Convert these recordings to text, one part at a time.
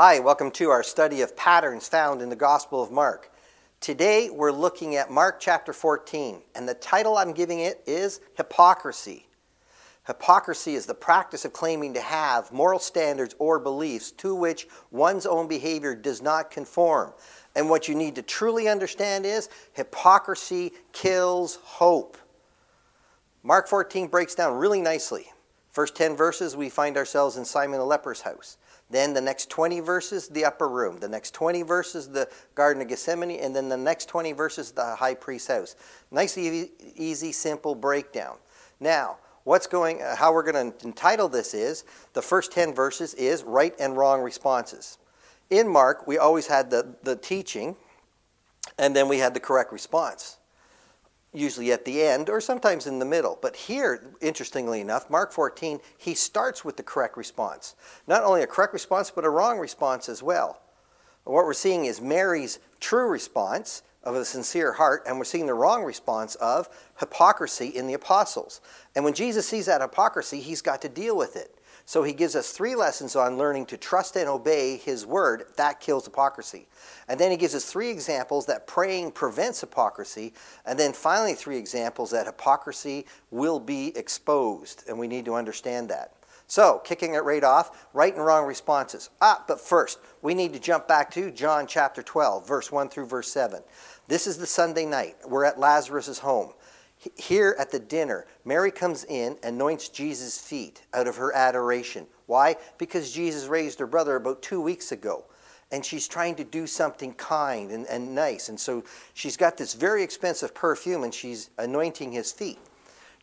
Hi, welcome to our study of patterns found in the Gospel of Mark. Today we're looking at Mark chapter 14, and the title I'm giving it is Hypocrisy. Hypocrisy is the practice of claiming to have moral standards or beliefs to which one's own behavior does not conform. And what you need to truly understand is hypocrisy kills hope. Mark 14 breaks down really nicely. First 10 verses, we find ourselves in Simon the leper's house. Then the next 20 verses, the upper room. The next 20 verses, the Garden of Gethsemane. And then the next 20 verses, the high priest's house. Nice, easy, simple breakdown. Now, what's going, uh, how we're going to entitle this is the first 10 verses is right and wrong responses. In Mark, we always had the, the teaching, and then we had the correct response usually at the end or sometimes in the middle. But here, interestingly enough, Mark 14, he starts with the correct response. Not only a correct response, but a wrong response as well. What we're seeing is Mary's true response of a sincere heart, and we're seeing the wrong response of hypocrisy in the apostles. And when Jesus sees that hypocrisy, he's got to deal with it. So he gives us three lessons on learning to trust and obey his word. That kills hypocrisy. And then he gives us three examples that praying prevents hypocrisy. And then finally, three examples that hypocrisy will be exposed. And we need to understand that. So, kicking it right off, right and wrong responses. Ah, but first, we need to jump back to John chapter 12, verse 1 through verse 7. This is the Sunday night. We're at Lazarus' home. Here at the dinner, Mary comes in, anoints Jesus' feet out of her adoration. Why? Because Jesus raised her brother about two weeks ago. And she's trying to do something kind and, and nice. And so she's got this very expensive perfume and she's anointing his feet.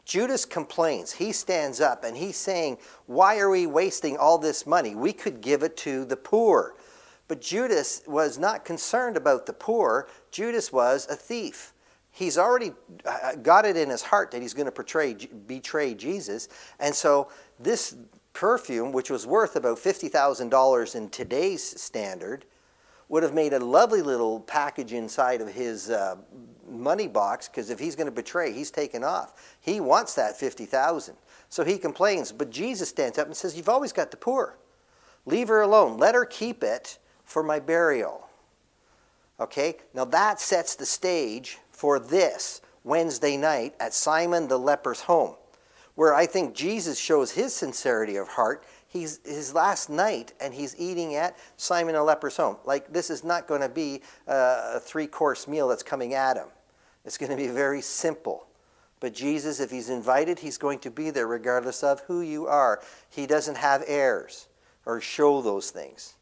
Judas complains. He stands up and he's saying, Why are we wasting all this money? We could give it to the poor. But Judas was not concerned about the poor, Judas was a thief he's already uh, got it in his heart that he's going to portray, betray Jesus. And so this perfume, which was worth about $50,000 in today's standard, would have made a lovely little package inside of his uh, money box because if he's going to betray, he's taken off. He wants that 50,000. So he complains, but Jesus stands up and says, "You've always got the poor. Leave her alone. Let her keep it for my burial." Okay? Now that sets the stage for this Wednesday night at Simon the leper's home, where I think Jesus shows his sincerity of heart. He's his last night and he's eating at Simon the leper's home. Like, this is not going to be uh, a three course meal that's coming at him, it's going to be very simple. But Jesus, if he's invited, he's going to be there regardless of who you are. He doesn't have airs or show those things.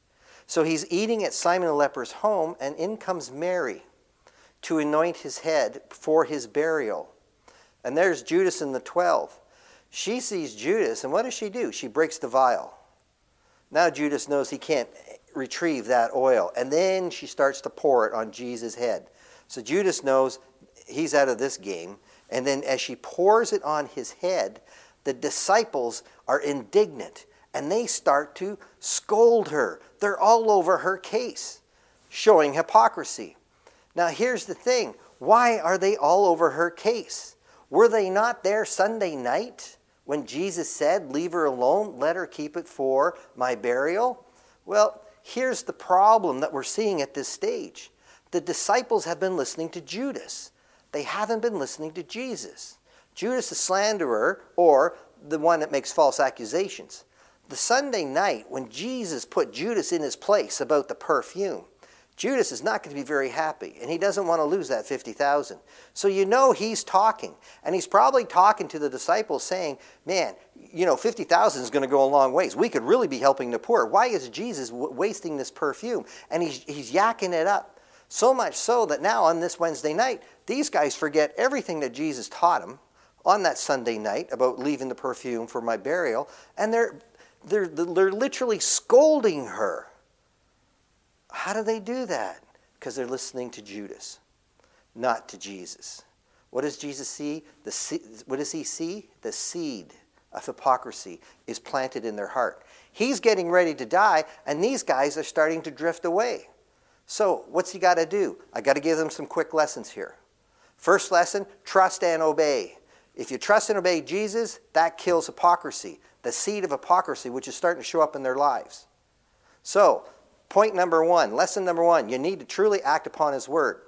So he's eating at Simon the leper's home, and in comes Mary to anoint his head for his burial. And there's Judas and the twelve. She sees Judas, and what does she do? She breaks the vial. Now Judas knows he can't retrieve that oil. And then she starts to pour it on Jesus' head. So Judas knows he's out of this game. And then as she pours it on his head, the disciples are indignant and they start to scold her. They're all over her case, showing hypocrisy. Now, here's the thing why are they all over her case? Were they not there Sunday night when Jesus said, Leave her alone, let her keep it for my burial? Well, here's the problem that we're seeing at this stage the disciples have been listening to Judas, they haven't been listening to Jesus. Judas, the slanderer, or the one that makes false accusations. The Sunday night, when Jesus put Judas in his place about the perfume, Judas is not going to be very happy, and he doesn't want to lose that 50,000. So you know he's talking, and he's probably talking to the disciples saying, Man, you know, 50,000 is going to go a long ways. We could really be helping the poor. Why is Jesus w- wasting this perfume? And he's, he's yakking it up. So much so that now on this Wednesday night, these guys forget everything that Jesus taught them on that Sunday night about leaving the perfume for my burial, and they're, they're, they're literally scolding her how do they do that? Because they're listening to Judas, not to Jesus. What does Jesus see? The what does he see? The seed of hypocrisy is planted in their heart. He's getting ready to die, and these guys are starting to drift away. So, what's he got to do? I got to give them some quick lessons here. First lesson trust and obey. If you trust and obey Jesus, that kills hypocrisy, the seed of hypocrisy, which is starting to show up in their lives. So, Point number one, lesson number one, you need to truly act upon his word.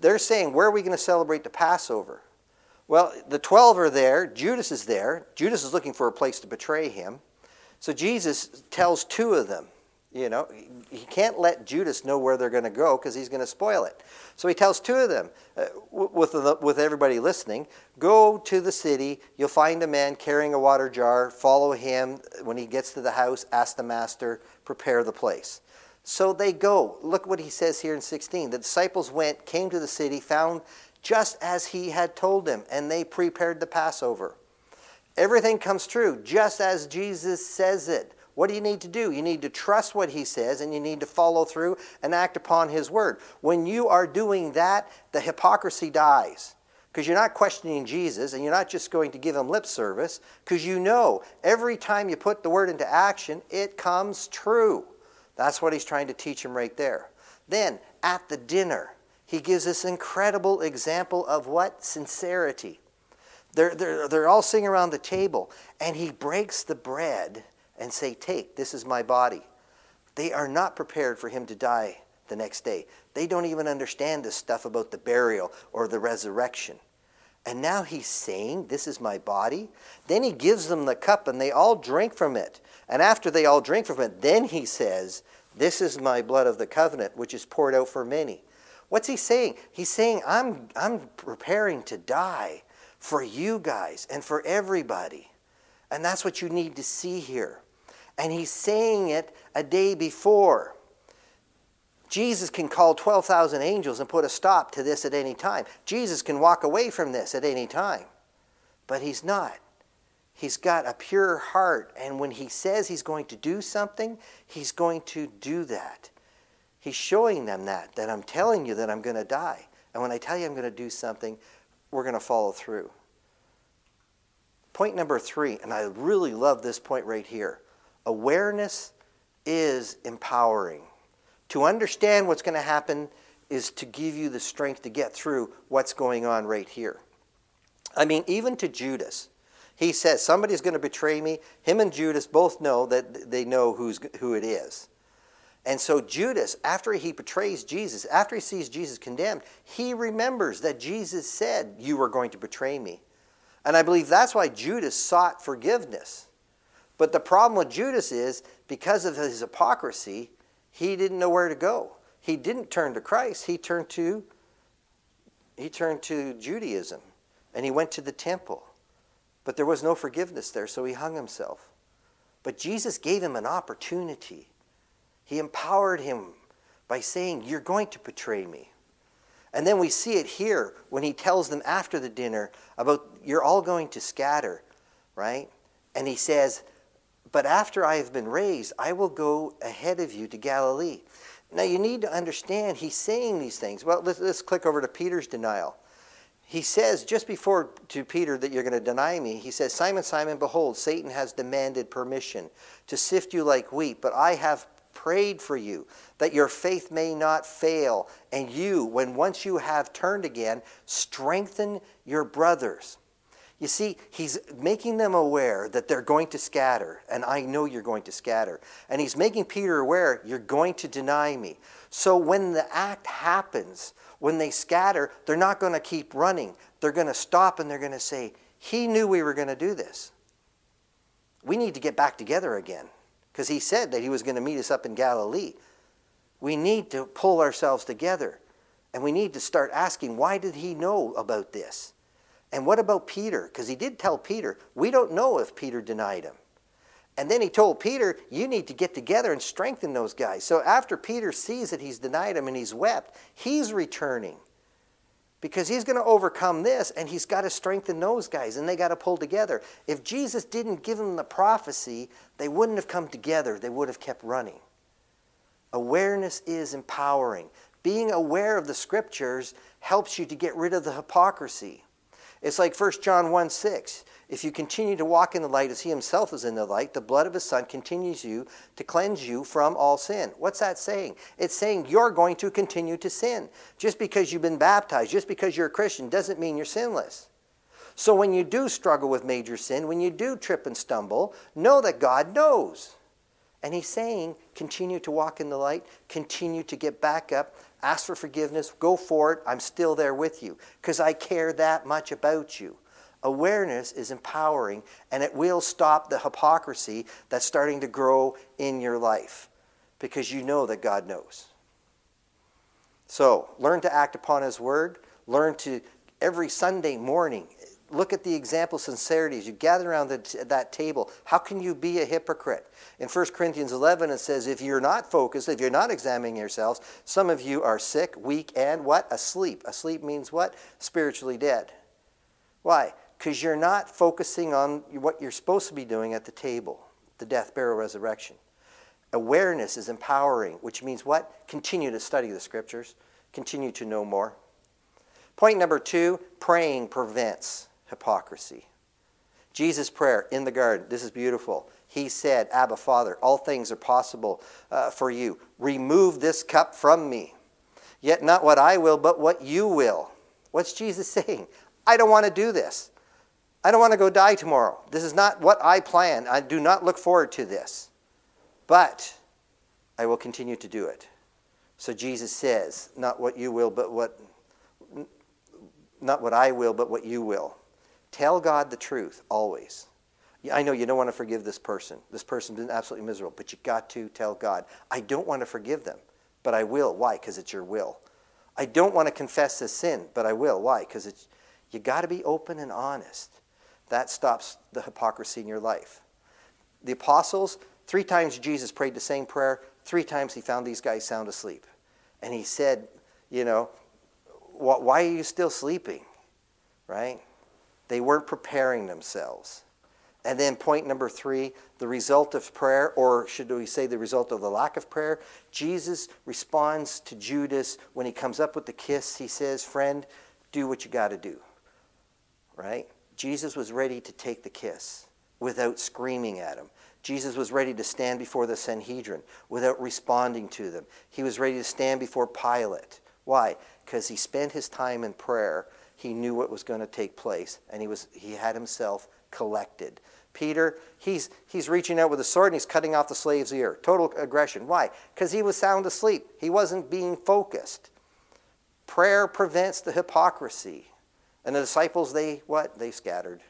They're saying, where are we going to celebrate the Passover? Well, the 12 are there. Judas is there. Judas is looking for a place to betray him. So Jesus tells two of them, you know, he can't let Judas know where they're going to go because he's going to spoil it. So he tells two of them, uh, with, the, with everybody listening, go to the city. You'll find a man carrying a water jar. Follow him. When he gets to the house, ask the master, prepare the place. So they go. Look what he says here in 16. The disciples went, came to the city, found just as he had told them, and they prepared the Passover. Everything comes true just as Jesus says it. What do you need to do? You need to trust what he says and you need to follow through and act upon his word. When you are doing that, the hypocrisy dies. Because you're not questioning Jesus and you're not just going to give him lip service, because you know every time you put the word into action, it comes true. That's what he's trying to teach him right there. Then, at the dinner, he gives this incredible example of what? Sincerity. They're, they're, they're all sitting around the table, and he breaks the bread and say, Take, this is my body. They are not prepared for him to die the next day. They don't even understand this stuff about the burial or the resurrection. And now he's saying, This is my body. Then he gives them the cup and they all drink from it. And after they all drink from it, then he says, This is my blood of the covenant, which is poured out for many. What's he saying? He's saying, I'm, I'm preparing to die for you guys and for everybody. And that's what you need to see here. And he's saying it a day before. Jesus can call 12,000 angels and put a stop to this at any time. Jesus can walk away from this at any time. But he's not. He's got a pure heart. And when he says he's going to do something, he's going to do that. He's showing them that, that I'm telling you that I'm going to die. And when I tell you I'm going to do something, we're going to follow through. Point number three, and I really love this point right here awareness is empowering. To understand what's going to happen is to give you the strength to get through what's going on right here. I mean, even to Judas, he says, Somebody's going to betray me. Him and Judas both know that they know who's, who it is. And so, Judas, after he betrays Jesus, after he sees Jesus condemned, he remembers that Jesus said, You were going to betray me. And I believe that's why Judas sought forgiveness. But the problem with Judas is because of his hypocrisy, he didn't know where to go. He didn't turn to Christ. He turned to he turned to Judaism and he went to the temple. But there was no forgiveness there, so he hung himself. But Jesus gave him an opportunity. He empowered him by saying, You're going to betray me. And then we see it here when he tells them after the dinner about, You're all going to scatter, right? And he says, but after I have been raised, I will go ahead of you to Galilee. Now you need to understand he's saying these things. Well, let's, let's click over to Peter's denial. He says just before to Peter that you're going to deny me, he says, Simon, Simon, behold, Satan has demanded permission to sift you like wheat, but I have prayed for you that your faith may not fail. And you, when once you have turned again, strengthen your brothers. You see, he's making them aware that they're going to scatter, and I know you're going to scatter. And he's making Peter aware, you're going to deny me. So when the act happens, when they scatter, they're not going to keep running. They're going to stop and they're going to say, He knew we were going to do this. We need to get back together again because he said that he was going to meet us up in Galilee. We need to pull ourselves together and we need to start asking, why did he know about this? And what about Peter? Because he did tell Peter, we don't know if Peter denied him. And then he told Peter, you need to get together and strengthen those guys. So after Peter sees that he's denied him and he's wept, he's returning. Because he's going to overcome this and he's got to strengthen those guys and they got to pull together. If Jesus didn't give them the prophecy, they wouldn't have come together, they would have kept running. Awareness is empowering. Being aware of the scriptures helps you to get rid of the hypocrisy. It's like 1 John 1 6. If you continue to walk in the light as he himself is in the light, the blood of his son continues you to cleanse you from all sin. What's that saying? It's saying you're going to continue to sin. Just because you've been baptized, just because you're a Christian, doesn't mean you're sinless. So when you do struggle with major sin, when you do trip and stumble, know that God knows. And he's saying, continue to walk in the light, continue to get back up, ask for forgiveness, go for it. I'm still there with you because I care that much about you. Awareness is empowering and it will stop the hypocrisy that's starting to grow in your life because you know that God knows. So, learn to act upon His Word. Learn to, every Sunday morning, look at the example of sincerity as you gather around the, that table. How can you be a hypocrite? In 1 Corinthians 11, it says, if you're not focused, if you're not examining yourselves, some of you are sick, weak, and what? Asleep. Asleep means what? Spiritually dead. Why? Because you're not focusing on what you're supposed to be doing at the table the death, burial, resurrection. Awareness is empowering, which means what? Continue to study the scriptures, continue to know more. Point number two praying prevents hypocrisy. Jesus' prayer in the garden, this is beautiful. He said, Abba, Father, all things are possible uh, for you. Remove this cup from me. Yet not what I will, but what you will. What's Jesus saying? I don't want to do this. I don't want to go die tomorrow. This is not what I plan. I do not look forward to this. But I will continue to do it. So Jesus says, not what you will, but what not what I will, but what you will. Tell God the truth always. I know you don't want to forgive this person. This person's been absolutely miserable, but you got to tell God, I don't want to forgive them, but I will. Why? Because it's your will. I don't want to confess this sin, but I will. Why? Because it's you got to be open and honest. That stops the hypocrisy in your life. The apostles, three times Jesus prayed the same prayer. Three times he found these guys sound asleep. And he said, you know, why are you still sleeping? Right? They weren't preparing themselves. And then point number three, the result of prayer, or should we say the result of the lack of prayer? Jesus responds to Judas when he comes up with the kiss. He says, Friend, do what you got to do. Right? Jesus was ready to take the kiss without screaming at him. Jesus was ready to stand before the Sanhedrin without responding to them. He was ready to stand before Pilate. Why? Because he spent his time in prayer. He knew what was going to take place, and he, was, he had himself collected. Peter, he's, he's reaching out with a sword and he's cutting off the slave's ear. Total aggression. Why? Because he was sound asleep. He wasn't being focused. Prayer prevents the hypocrisy. And the disciples, they what? They scattered.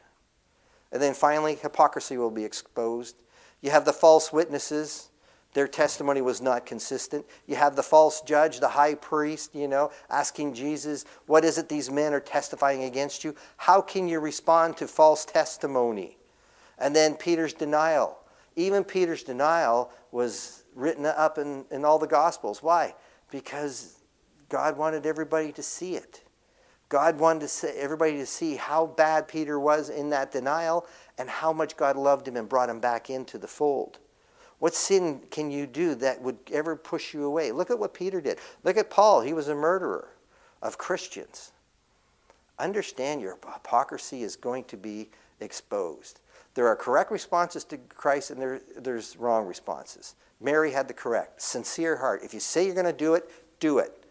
And then finally, hypocrisy will be exposed. You have the false witnesses. Their testimony was not consistent. You have the false judge, the high priest, you know, asking Jesus, What is it these men are testifying against you? How can you respond to false testimony? And then Peter's denial. Even Peter's denial was written up in, in all the Gospels. Why? Because God wanted everybody to see it. God wanted to say, everybody to see how bad Peter was in that denial and how much God loved him and brought him back into the fold. What sin can you do that would ever push you away? Look at what Peter did. Look at Paul. He was a murderer of Christians. Understand your hypocrisy is going to be exposed. There are correct responses to Christ and there, there's wrong responses. Mary had the correct, sincere heart. If you say you're going to do it, do it.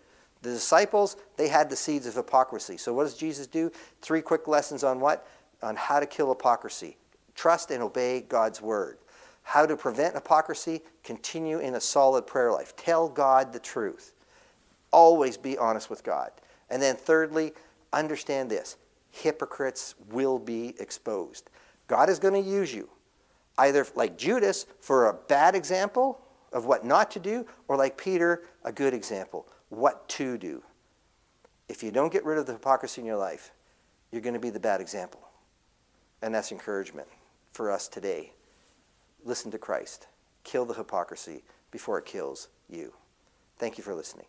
The disciples, they had the seeds of hypocrisy. So what does Jesus do? Three quick lessons on what? On how to kill hypocrisy. Trust and obey God's word. How to prevent hypocrisy? Continue in a solid prayer life. Tell God the truth. Always be honest with God. And then thirdly, understand this. Hypocrites will be exposed. God is going to use you, either like Judas for a bad example of what not to do, or like Peter, a good example what to do. If you don't get rid of the hypocrisy in your life, you're going to be the bad example. And that's encouragement for us today. Listen to Christ. Kill the hypocrisy before it kills you. Thank you for listening.